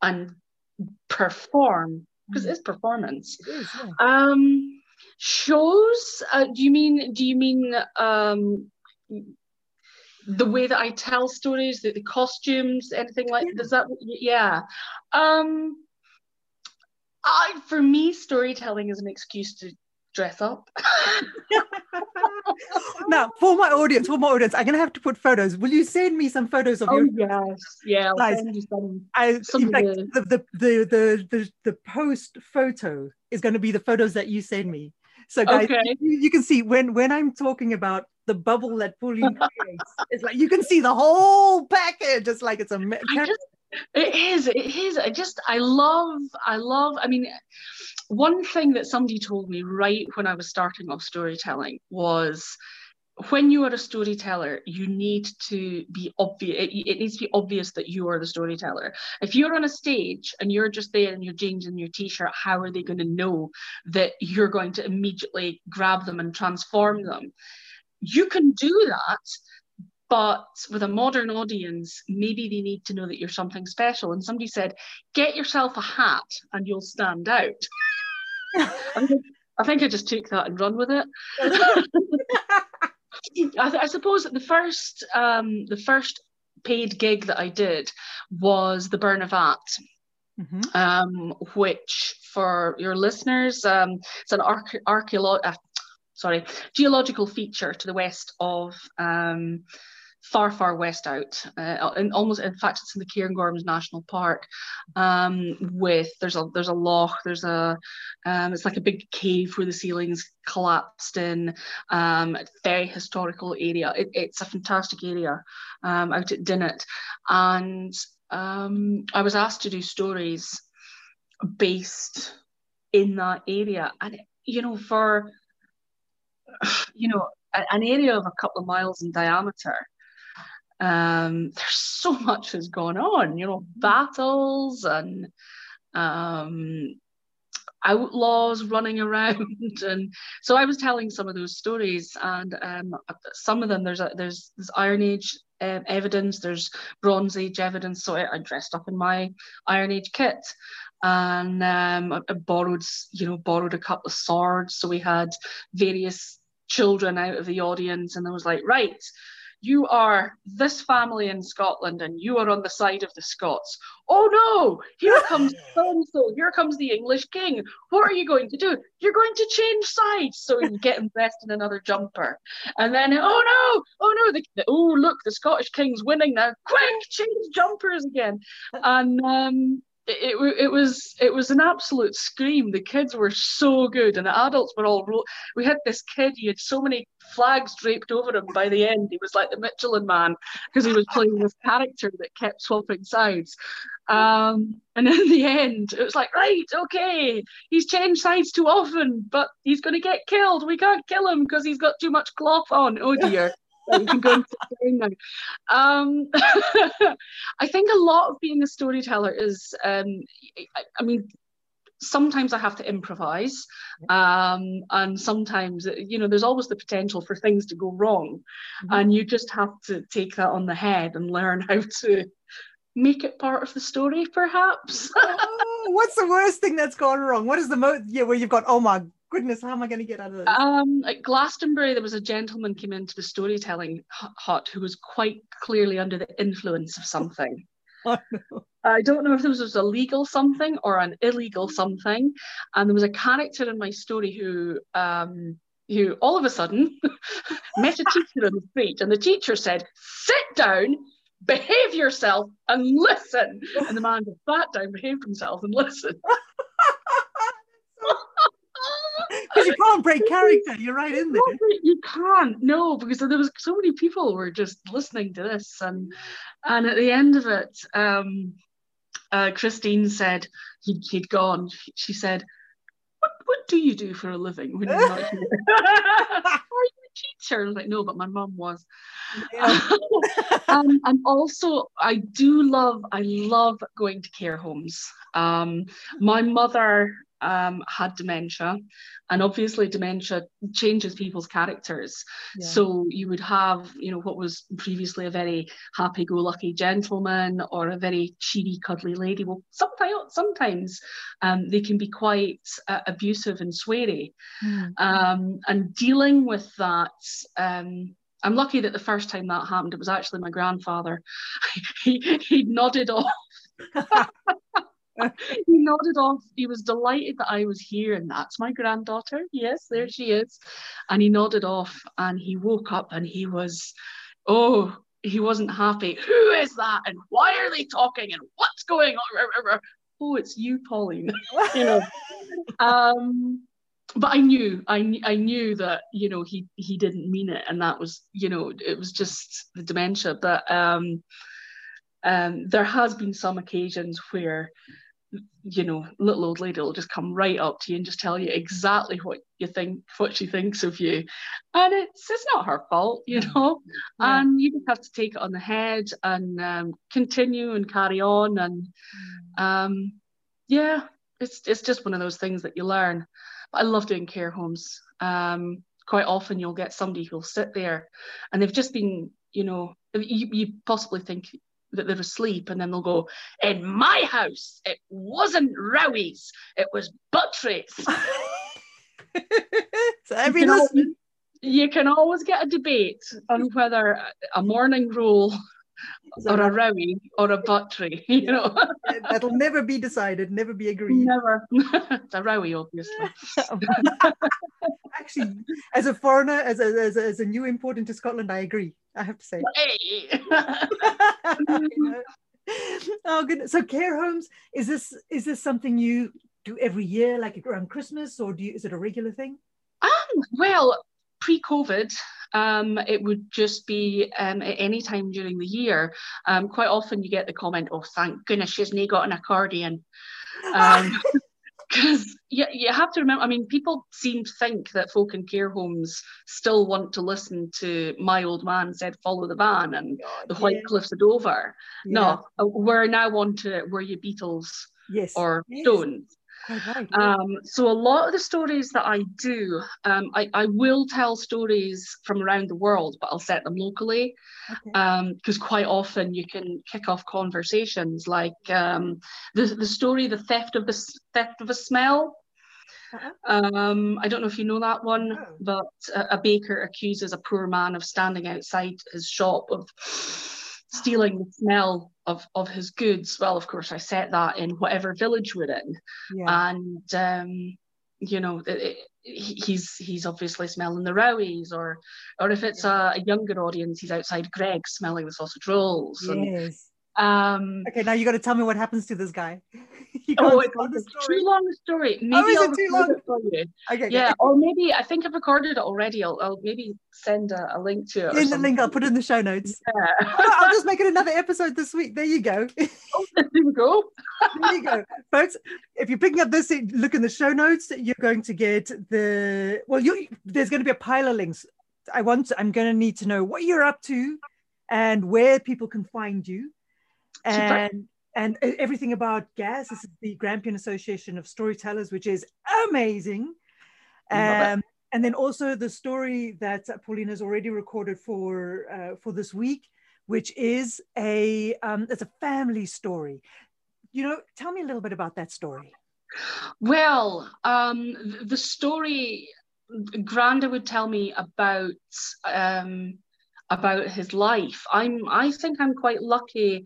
and perform? Because mm-hmm. it's performance. It is, yeah. Um, shows. Uh, do you mean? Do you mean um, the way that I tell stories, the, the costumes, anything like yeah. does that yeah. Um I for me storytelling is an excuse to dress up. now for my audience, for my audience, I'm gonna have to put photos. Will you send me some photos of oh, your yes, yeah, some, I, some in fact, the, the, the the the the post photo is going to be the photos that you send me. So guys, okay. you, you, can see when when I'm talking about the bubble that Pauline creates, it's like you can see the whole package. It's like it's a. Just, it is. It is. I just. I love. I love. I mean, one thing that somebody told me right when I was starting off storytelling was when you are a storyteller, you need to be obvious. It, it, needs to be obvious that you are the storyteller. If you're on a stage and you're just there in your jeans and your t-shirt, how are they going to know that you're going to immediately grab them and transform them? You can do that, but with a modern audience, maybe they need to know that you're something special. And somebody said, "Get yourself a hat, and you'll stand out." I, think, I think I just took that and run with it. I, I suppose the first um, the first paid gig that I did was the Burn o' Vat, mm-hmm. um, which for your listeners, um, it's an arche- archeolo- uh, sorry geological feature to the west of um, far, far west out, uh, and almost in fact it's in the Cairngorms National Park. Um, with there's a there's a loch, there's a um, it's like a big cave where the ceilings collapsed in. Um, very historical area. It, it's a fantastic area um, out at Dinnet, and um, I was asked to do stories based in that area, and you know for you know an area of a couple of miles in diameter um, there's so much has gone on, you know, battles and um, outlaws running around, and so I was telling some of those stories, and um, some of them there's a, there's there's Iron Age um, evidence, there's Bronze Age evidence, so I, I, dressed up in my Iron Age kit. And um, I, I borrowed, you know, borrowed a couple of swords. So we had various children out of the audience, and I was like, right, you are this family in Scotland and you are on the side of the Scots. Oh no, here comes so and so, here comes the English king. What are you going to do? You're going to change sides. So you get invested in another jumper. And then, oh no, oh no, the, the, oh look, the Scottish king's winning now. Quick, change jumpers again. And um, it, it, was it was an absolute scream. The kids were so good, and the adults were all. Ro- we had this kid. He had so many flags draped over him. By the end, he was like the Michelin Man because he was playing this character that kept swapping sides. Um, and in the end, it was like, right, okay, he's changed sides too often, but he's going to get killed. We can't kill him because he's got too much cloth on. Oh dear we can go now. Um, I think a lot of being a storyteller is, um, I, I mean, sometimes I have to improvise, um, and sometimes you know there's always the potential for things to go wrong, mm-hmm. and you just have to take that on the head and learn how to make it part of the story, perhaps. oh, what's the worst thing that's gone wrong? What is the most yeah where you've got oh my goodness, how am I going to get out of this? Um, at Glastonbury, there was a gentleman came into the storytelling hut who was quite clearly under the influence of something. oh, no. I don't know if this was a legal something or an illegal something. And there was a character in my story who um, who all of a sudden met a teacher on the street, and the teacher said, "Sit down." Behave yourself and listen. And the man just sat down, behaved himself, and listened. Because you can't break character. You're right in there. You can't, no, because there was so many people were just listening to this, and and at the end of it, um, uh, Christine said he'd, he'd gone. She said, "What what do you do for a living when you're not here?" Are you a teacher? I was like, "No, but my mum was." Yeah. um, and also, I do love I love going to care homes. Um, my mother um, had dementia, and obviously dementia changes people's characters. Yeah. So you would have, you know, what was previously a very happy-go-lucky gentleman or a very cheery, cuddly lady. Well, sometimes, sometimes um, they can be quite uh, abusive and sweary, mm. um, and dealing with that. Um, I'm lucky that the first time that happened, it was actually my grandfather. he, he nodded off. he nodded off. He was delighted that I was here, and that's my granddaughter. Yes, there she is. And he nodded off, and he woke up, and he was, oh, he wasn't happy. Who is that? And why are they talking? And what's going on? Oh, it's you, Pauline. you know. Um, but I knew, I, I knew that you know he he didn't mean it, and that was you know it was just the dementia. But um, um, there has been some occasions where you know, little old lady will just come right up to you and just tell you exactly what you think, what she thinks of you, and it's it's not her fault, you know, yeah. and you just have to take it on the head and um, continue and carry on, and mm. um, yeah, it's it's just one of those things that you learn. But I love doing care homes. Um, quite often you'll get somebody who'll sit there, and they've just been, you know, you, you possibly think that they're asleep and then they'll go, in my house, it wasn't rowies, it was butteries. so every you, can you can always get a debate on whether a morning roll or a rowie or a buttery, you know. That'll never be decided, never be agreed. Never. it's a rowie, obviously. Actually, as a foreigner, as a, as a, as a new import into Scotland, I agree. I have to say. Hey. oh goodness. So care homes, is this is this something you do every year, like around Christmas, or do you, is it a regular thing? Um, well, pre-COVID, um, it would just be um, at any time during the year. Um, quite often you get the comment, oh, thank goodness she's not got an accordion. Um, because you, you have to remember, I mean, people seem to think that folk in care homes still want to listen to My Old Man Said Follow the Van and God, The White yeah. Cliffs of Dover. Yeah. No, uh, we're now on to Were You Beatles yes. or yes. Stones. Um, so a lot of the stories that I do, um, I, I, will tell stories from around the world, but I'll set them locally because okay. um, quite often you can kick off conversations like um, the the story, the theft of the theft of a smell. Uh-huh. Um, I don't know if you know that one, oh. but a, a baker accuses a poor man of standing outside his shop of stealing the smell of, of his goods. Well, of course, I set that in whatever village we're in. Yeah. And, um, you know, it, it, he's he's obviously smelling the rowies, or or if it's yeah. a, a, younger audience, he's outside Greggs smelling the sausage rolls. Yes. And, um, okay, now you got to tell me what happens to this guy. oh, it's too long a story. Oh, maybe oh, is I'll it too long? It for you. Okay. Yeah, okay. or maybe I think I've recorded it already. I'll, I'll maybe send a, a link to it. In the link, I'll put it in the show notes. Yeah. I'll just make it another episode this week. There you go. oh, there you go. there you go, folks. If you're picking up this, look in the show notes. You're going to get the well. You there's going to be a pile of links. I want. I'm going to need to know what you're up to and where people can find you and and everything about GAS. This is the Grampian Association of Storytellers, which is amazing. Um, and then also the story that Pauline has already recorded for uh, for this week, which is a um, it's a family story. You know, tell me a little bit about that story. Well, um, the story Granda would tell me about um, about his life. I'm I think I'm quite lucky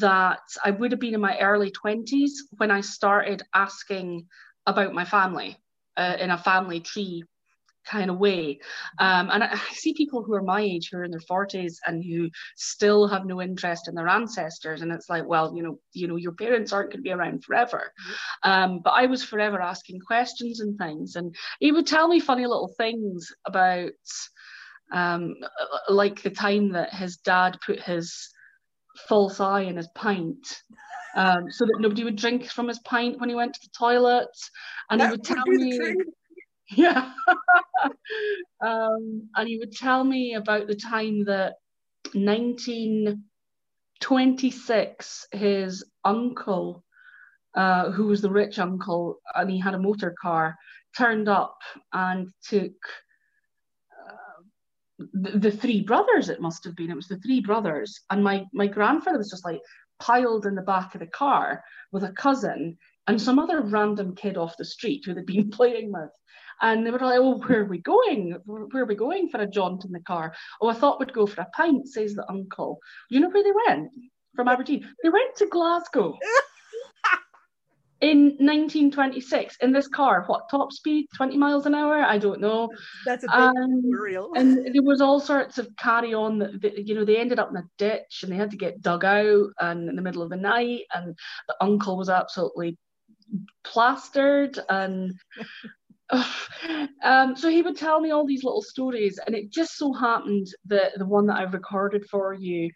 that I would have been in my early 20s when I started asking about my family uh, in a family tree kind of way. Um, and I, I see people who are my age who are in their 40s and who still have no interest in their ancestors. And it's like, well, you know, you know, your parents aren't going to be around forever. Um, but I was forever asking questions and things. And he would tell me funny little things about um, like the time that his dad put his false eye in his pint. Um, so that nobody would drink from his pint when he went to the toilet. And That he would tell would me yeah. um, and he would tell me about the time that 1926, his uncle, uh, who was the rich uncle, and he had a motor car, turned up and took the, three brothers, it must have been. It was the three brothers. And my, my grandfather was just like piled in the back of the car with a cousin and some other random kid off the street who they'd been playing with. And they were like, oh, where are we going? Where are we going for a jaunt in the car? Oh, I thought we'd go for a pint, says the uncle. You know where they went? From Aberdeen. They went to Glasgow in 1926 in this car. What, top speed, 20 miles an hour? I don't know. That's a big Um, real. and there was all sorts of carry on that, that, you know they ended up in a ditch and they had to get dug out and in the middle of the night and the uncle was absolutely plastered and um, so he would tell me all these little stories and it just so happened that the one that I've recorded for you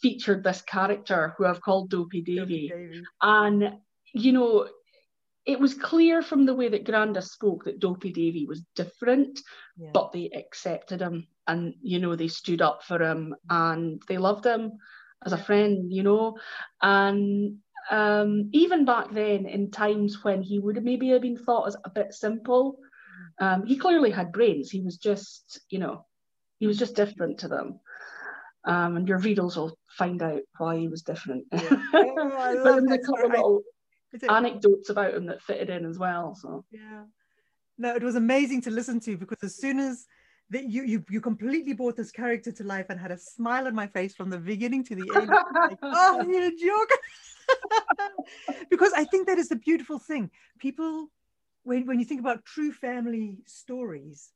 featured this character who I've called Dopey Davy dopey Davy. and you know it was clear from the way that Granda spoke that Dopey Davy was different Yeah. but they accepted him and you know they stood up for him and they loved him as a friend you know and um, even back then in times when he would have maybe have been thought as a bit simple um, he clearly had brains he was just you know he was just different to them um, and your readers will find out why he was different Yeah. Oh, I but love there was a couple. I- little anecdotes about him that fitted in as well so Yeah. No, it was amazing to listen to because as soon as that you, you you completely brought this character to life and had a smile on my face from the beginning to the end. like, oh, you're a joke. because I think that is the beautiful thing. People, when, when you think about true family stories,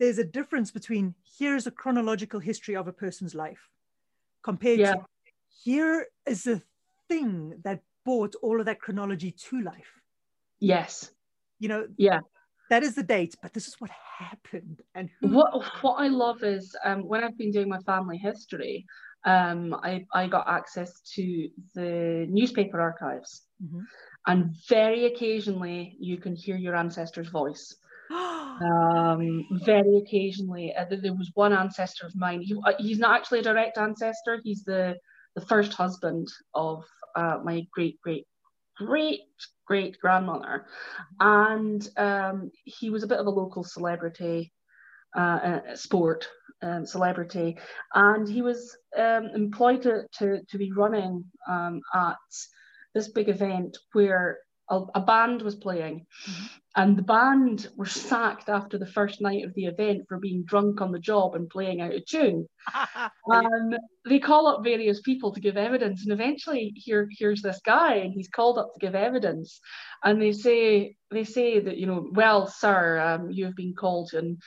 there's a difference between here's a chronological history of a person's life compared Yeah. to here is the thing that brought all of that chronology to life. yes You know, yeah that is the date, but this is what happened and who. What what I love is um, when I've been doing my family history, um, I I got access to the newspaper archives, Mhm. and very occasionally you can hear your ancestor's voice. Um, very occasionally, uh, there there was one ancestor of mine. He, uh, he's not actually a direct ancestor. He's the the first husband of uh, my great great great great grandmother, and um, he was a bit of a local celebrity, uh, uh, sport um, celebrity, and he was um, employed to, to to be running um, at this big event where a, a band was playing, Mhm. and the band were sacked after the first night of the event for being drunk on the job and playing out of tune. And they call up various people to give evidence, and eventually here here's this guy, and he's called up to give evidence, and they say they say that you know, well, sir, um, you have been called and.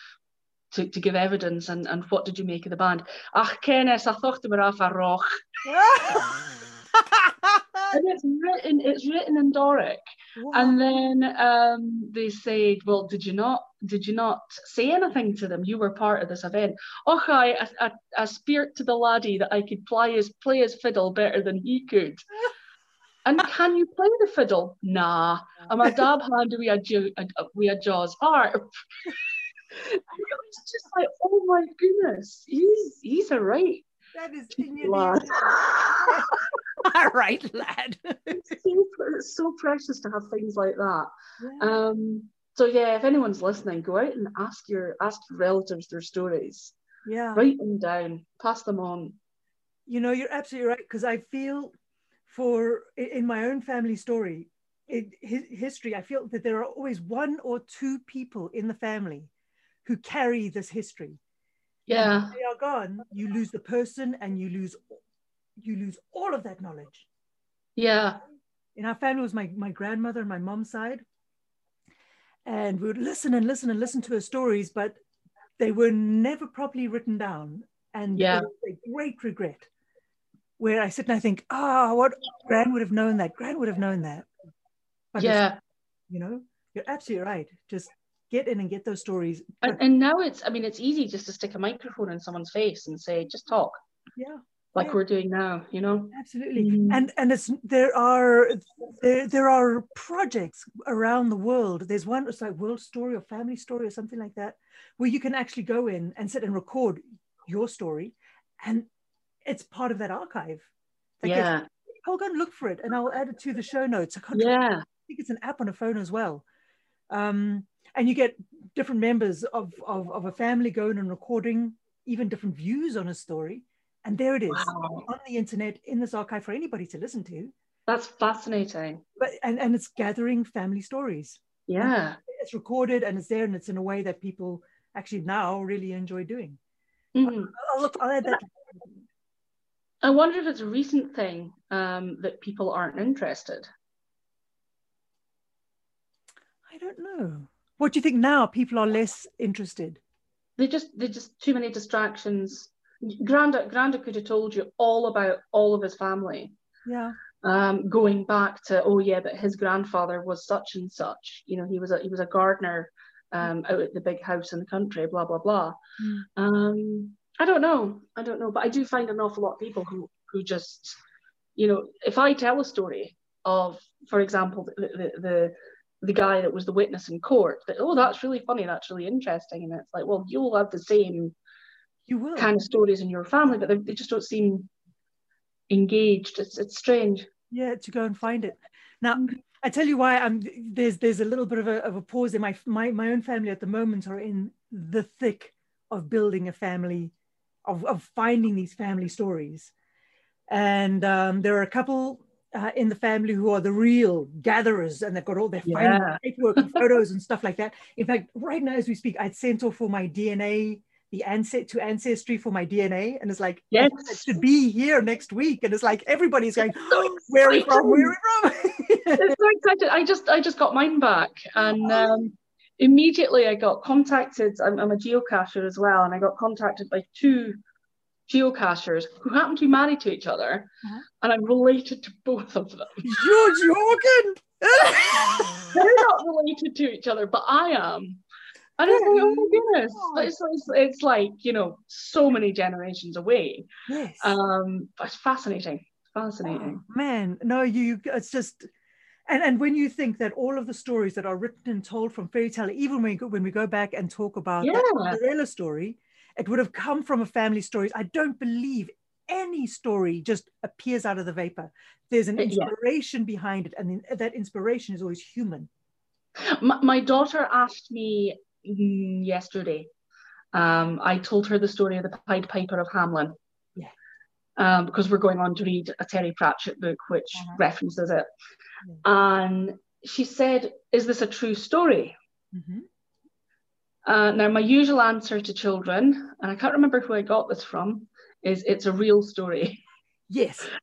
To, to give evidence and, and what did you make of the band? Ach, Kenneth, I thought they were off a rock. And it's written, it's written in Doric. And then um, they said, "Well, did you not? Did you not say anything to them? You were part of this event." Oh, I, I, I, speared to the laddie that I could play his play his fiddle better than he could. and can you play the fiddle? Nah. And my dad handed me a, a, a, we a Jaws harp. was just like, oh my goodness, he's he's a right that is in your lad. DNA. All right, lad. it's, so, it's so precious to have things like that. Yeah. Um, so yeah, if anyone's listening, go out and ask your ask your relatives their stories. yeah. Write them down, pass them on. You know, you're absolutely right because I feel for in my own family story, in hi- history, I feel that there are always one or two people in the family who carry this history. Yeah, they are gone, you lose the person and you lose you lose all of that knowledge. yeah, in our family was my, my grandmother and my mom's side. And we would listen and listen and listen to her stories, but they were never properly written down. And Yeah. a great regret. Where I sit and I think, ah, what Gran would have known that. Gran would have known that. But yeah. you know, you're absolutely right. Just get in and get those stories. And, and now it's, I mean, it's easy just to stick a microphone in someone's face and say, just talk yeah, like Yeah. we're doing now, you know? absolutely. Mhm. And and it's there are there there are projects around the world. There's one it's like World Story or Family Story or something like that, where you can actually go in and sit and record your story, and it's part of that archive. that gets- Yeah. I'll go and look for it, and I'll add it to the show notes. I can't Yeah. I think it's an app on a phone as well. Um, and you get different members of, of, of a family going and recording even different views on a story. And there it is Wow. on the internet in this archive for anybody to listen to. That's fascinating. But and, and it's gathering family stories. Yeah. It's recorded and it's there and it's in a way that people actually now really enjoy doing. Mhm. I'll look, I'll add that. I wonder if it's a recent thing um, that people aren't interested. I don't know. What do you think now? People are less interested. They just they just too many distractions. Granda Granda could have told you all about all of his family, Yeah. um, going back to oh yeah, but his grandfather was such and such. You know, he was a he was a gardener um, out at the big house in the country. Blah blah blah. Mm. Um, I don't know. I don't know, but I do find an awful lot of people who who just, you know, if I tell a story of, for example, the the, the the guy that was the witness in court that oh that's really funny that's really interesting and it's like well you'll have the same You will. kind of stories in your family but they, they just don't seem engaged. It's it's strange. Yeah to go and find it. Now i tell you why i'm there's there's a little bit of a, of a pause in my my my own family at the moment are in the thick of building a family of, of finding these family stories. And um, there are a couple uh, in the family who are the real gatherers and they've got all their Yeah. paperwork and photos and stuff like that in fact right now as we speak i'd sent off for my dna the ancest to ancestry for my dna and it's like Yes. it should be here next week and it's like everybody's going So where are we from? Where are we from? it's so excited i just i just got mine back and um immediately i got contacted I'm, I'm a geocacher as well and i got contacted by two geocachers who happen to be married to each other Uh-huh. and i'm related to both of them You're joking. they're not related to each other, but I am. And it's like, oh my goodness, it's, it's, it's like, you know, so many generations away. yes. Um, but it's fascinating, fascinating. Oh, man, no, you, you. It's just, and and when you think that all of the stories that are written and told from fairy tale, even when we go, when we go back and talk about Yeah. that Cinderella story, it would have come from a family stories. I don't believe any story just appears out of the vapor. There's an Uh, yeah. inspiration behind it, and that inspiration is always human. My, my daughter asked me mm, yesterday, um, I told her the story of the Pied Piper of Hamelin. Yeah. Um, because we're going on to read a Terry Pratchett book which Uh-huh. references it. And she said, Is this a true story? Mhm. Uh, now, my usual answer to children, and I can't remember who I got this from, is it's a real story. Yes.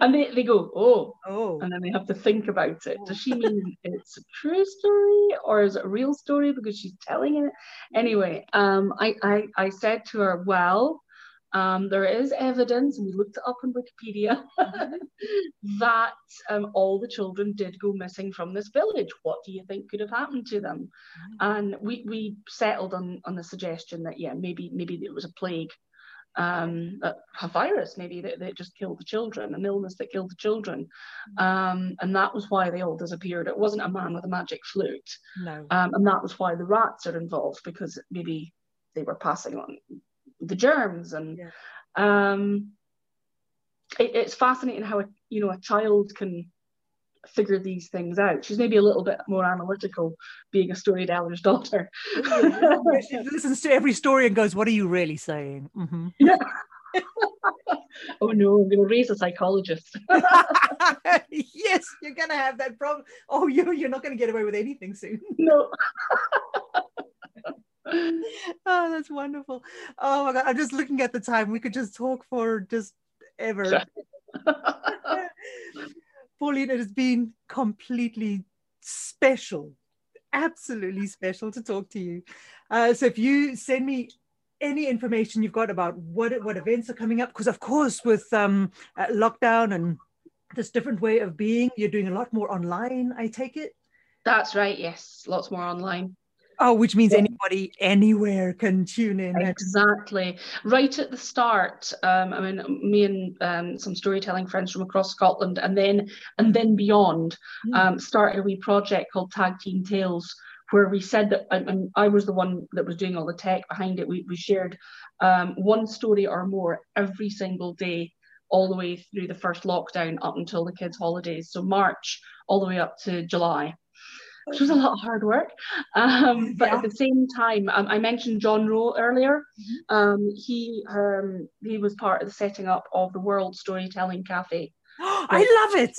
And they, they go, oh, Oh. and then they have to think about it. Does she mean it's a true story or is it a real story because she's telling it? Anyway, um, I, I, I said to her, well, um, there is evidence, and we looked it up on Wikipedia, that um, all the children did go missing from this village. What do you think could have happened to them? And we, we settled on, on the suggestion that, yeah, maybe maybe it was a plague, um, a, a virus, maybe that, that just killed the children, an illness that killed the children. Um, and that was why they all disappeared. It wasn't a man with a magic flute. No. Um, and that was why the rats are involved because maybe they were passing on the germs and Yeah. um, it, it's fascinating how a, you know a child can figure these things out. She's maybe a little bit more analytical, being a storyteller's daughter. she listens to every story and goes, "What are you really saying?" Mm-hmm. oh no, I'm going to raise a psychologist. yes, you're gonna have that problem. Oh, you you're not gonna get away with anything soon. no. oh, that's wonderful. Oh my god, I'm just looking at the time. We could just talk for just ever. Pauline, it has been completely special, absolutely special to talk to you. Uh, so if you send me any information you've got about what what events are coming up, because of course with um, uh, lockdown and this different way of being, you're doing a lot more online. I take it. That's right. Yes, lots more online. Oh, which means anybody anywhere can tune in. Exactly. Right at the start, um, I mean, me and um, some storytelling friends from across Scotland, and then and then beyond, mm. um, started a wee project called Tag Team Tales, where we said that, and I was the one that was doing all the tech behind it. We we shared um, one story or more every single day, all the way through the first lockdown up until the kids' holidays. So March all the way up to July which was a lot of hard work. Um, but yeah. at the same time, um, I mentioned John Rowe earlier. Mm-hmm. Um, he um, he was part of the setting up of the World Storytelling Cafe. I love it.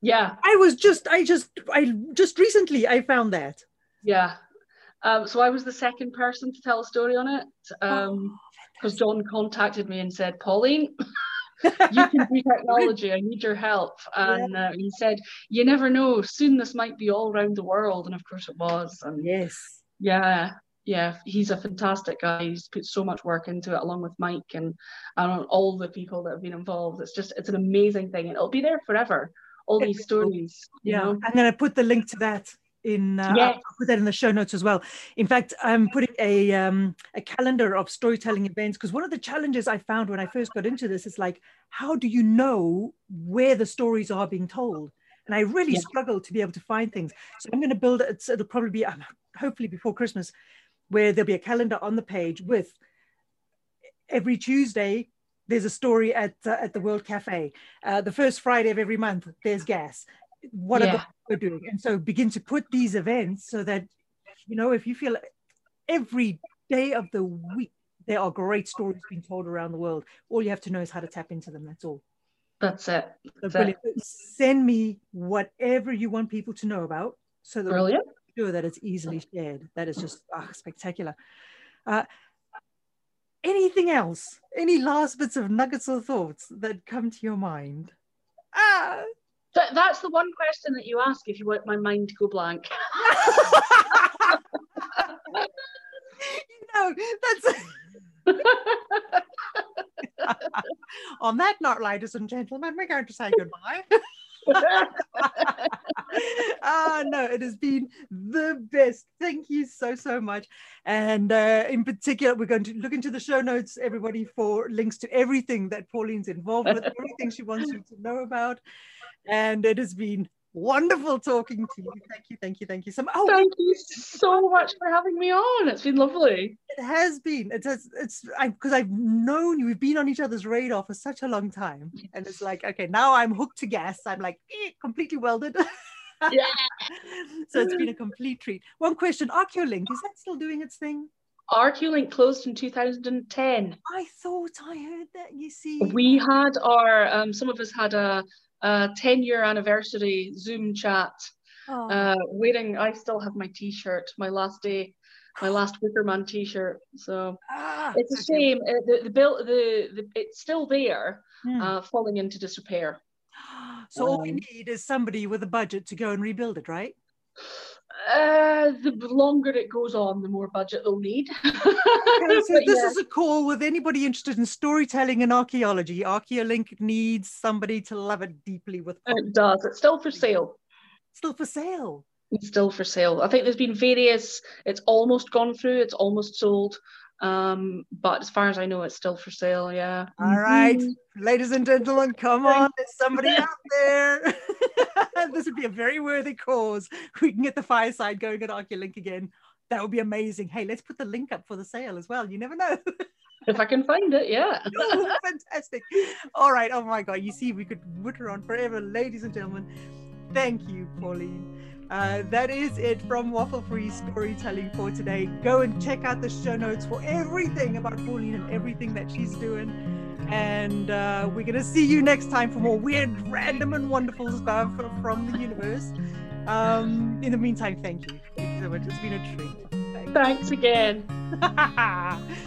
Yeah, I was just I just I just recently I found that. Yeah. Um, so I was the second person to tell a story on it because um, oh, John contacted me and said, Pauline, you can do technology. I need your help. And yeah. uh, he said, you never know. Soon this might be all around the world. And of course it was. And yes. Yeah. Yeah, he's a fantastic guy. He's put so much work into it, along with Mike and, and all the people that have been involved. It's just, it's an amazing thing, and it'll be there forever. All these stories. Yeah, know? I'm going to put the link to that in uh, I'll put that in the show notes as well. In fact, I'm putting a um, a calendar of storytelling events because one of the challenges I found when I first got into this is like, how do you know where the stories are being told? And I really yeah. struggle to be able to find things. So I'm going to build it. It'll probably be um, hopefully before Christmas, where there'll be a calendar on the page with every Tuesday there's a story at uh, at the World Cafe. Uh, the first Friday of every month, there's GAS what yeah. are they doing? And so begin to put these events so that you know if you feel every day of the week there are great stories being told around the world. All you have to know is how to tap into them. That's all. That's it. That's so it. send me whatever you want people to know about so that brilliant. sure that it's easily shared. That is just oh, spectacular. Uh, anything else? Any last bits of nuggets or thoughts that come to your mind? Ah that, that's the one question that you ask if you want my mind to go blank. you know, that's. On that note, ladies and gentlemen, we're going to say goodbye. ah no it has been the best thank you so so much and uh, in particular we're going to look into the show notes everybody for links to everything that pauline's involved with everything she wants you to know about and it has been wonderful talking to you. Thank you, thank you, thank you so much. Oh, thank you so much for having me on. It's been lovely. It has been. It has. It's because I've known you. We've been on each other's radar for such a long time, and it's like, okay, now I'm hooked to GAS. I'm like eh, completely welded. yeah. so it's been a complete treat. One question: Archaeolink is that still doing its thing? Archaeolink closed in 2010. I thought I heard that. You see, we had our um, some of us had a uh, 10 year anniversary Zoom chat. Uh, waiting, I still have my T-shirt, my last day, my last Wickerman T-shirt. So ah, it's a shame. Uh, the the bill, the, the it's still there, hmm. uh, falling into disrepair. So um, all we um, need is somebody with a budget to go and rebuild it, right? Uh, the longer it goes on, the more budget they'll need. okay, so this yeah. is a call with anybody interested in storytelling and archaeology. Archaeolink needs somebody to love it deeply with. It does. It's still for sale. Still for sale. It's still for sale. I think there's been various. It's almost gone through. It's almost sold. Um, but as far as I know, it's still for sale. Yeah. All right, mm-hmm. ladies and gentlemen, come on. There's somebody out there. this would be a very worthy cause. We can get the fireside going at Archaeolink again. That would be amazing. Hey, let's put the link up for the sale as well. You never know. if I can find it, yeah. oh, fantastic. All right. Oh my God. You see, we could witter on forever, ladies and gentlemen. Thank you, Pauline. Uh, that is it from Waffle Free Storytelling for today. Go and check out the show notes for everything about Pauline and everything that she's doing. And uh, we're going to see you next time for more weird, random, and wonderful stuff from the universe. Um, in the meantime, thank you. Thank you so much. It's been a treat. Thanks, Thanks again.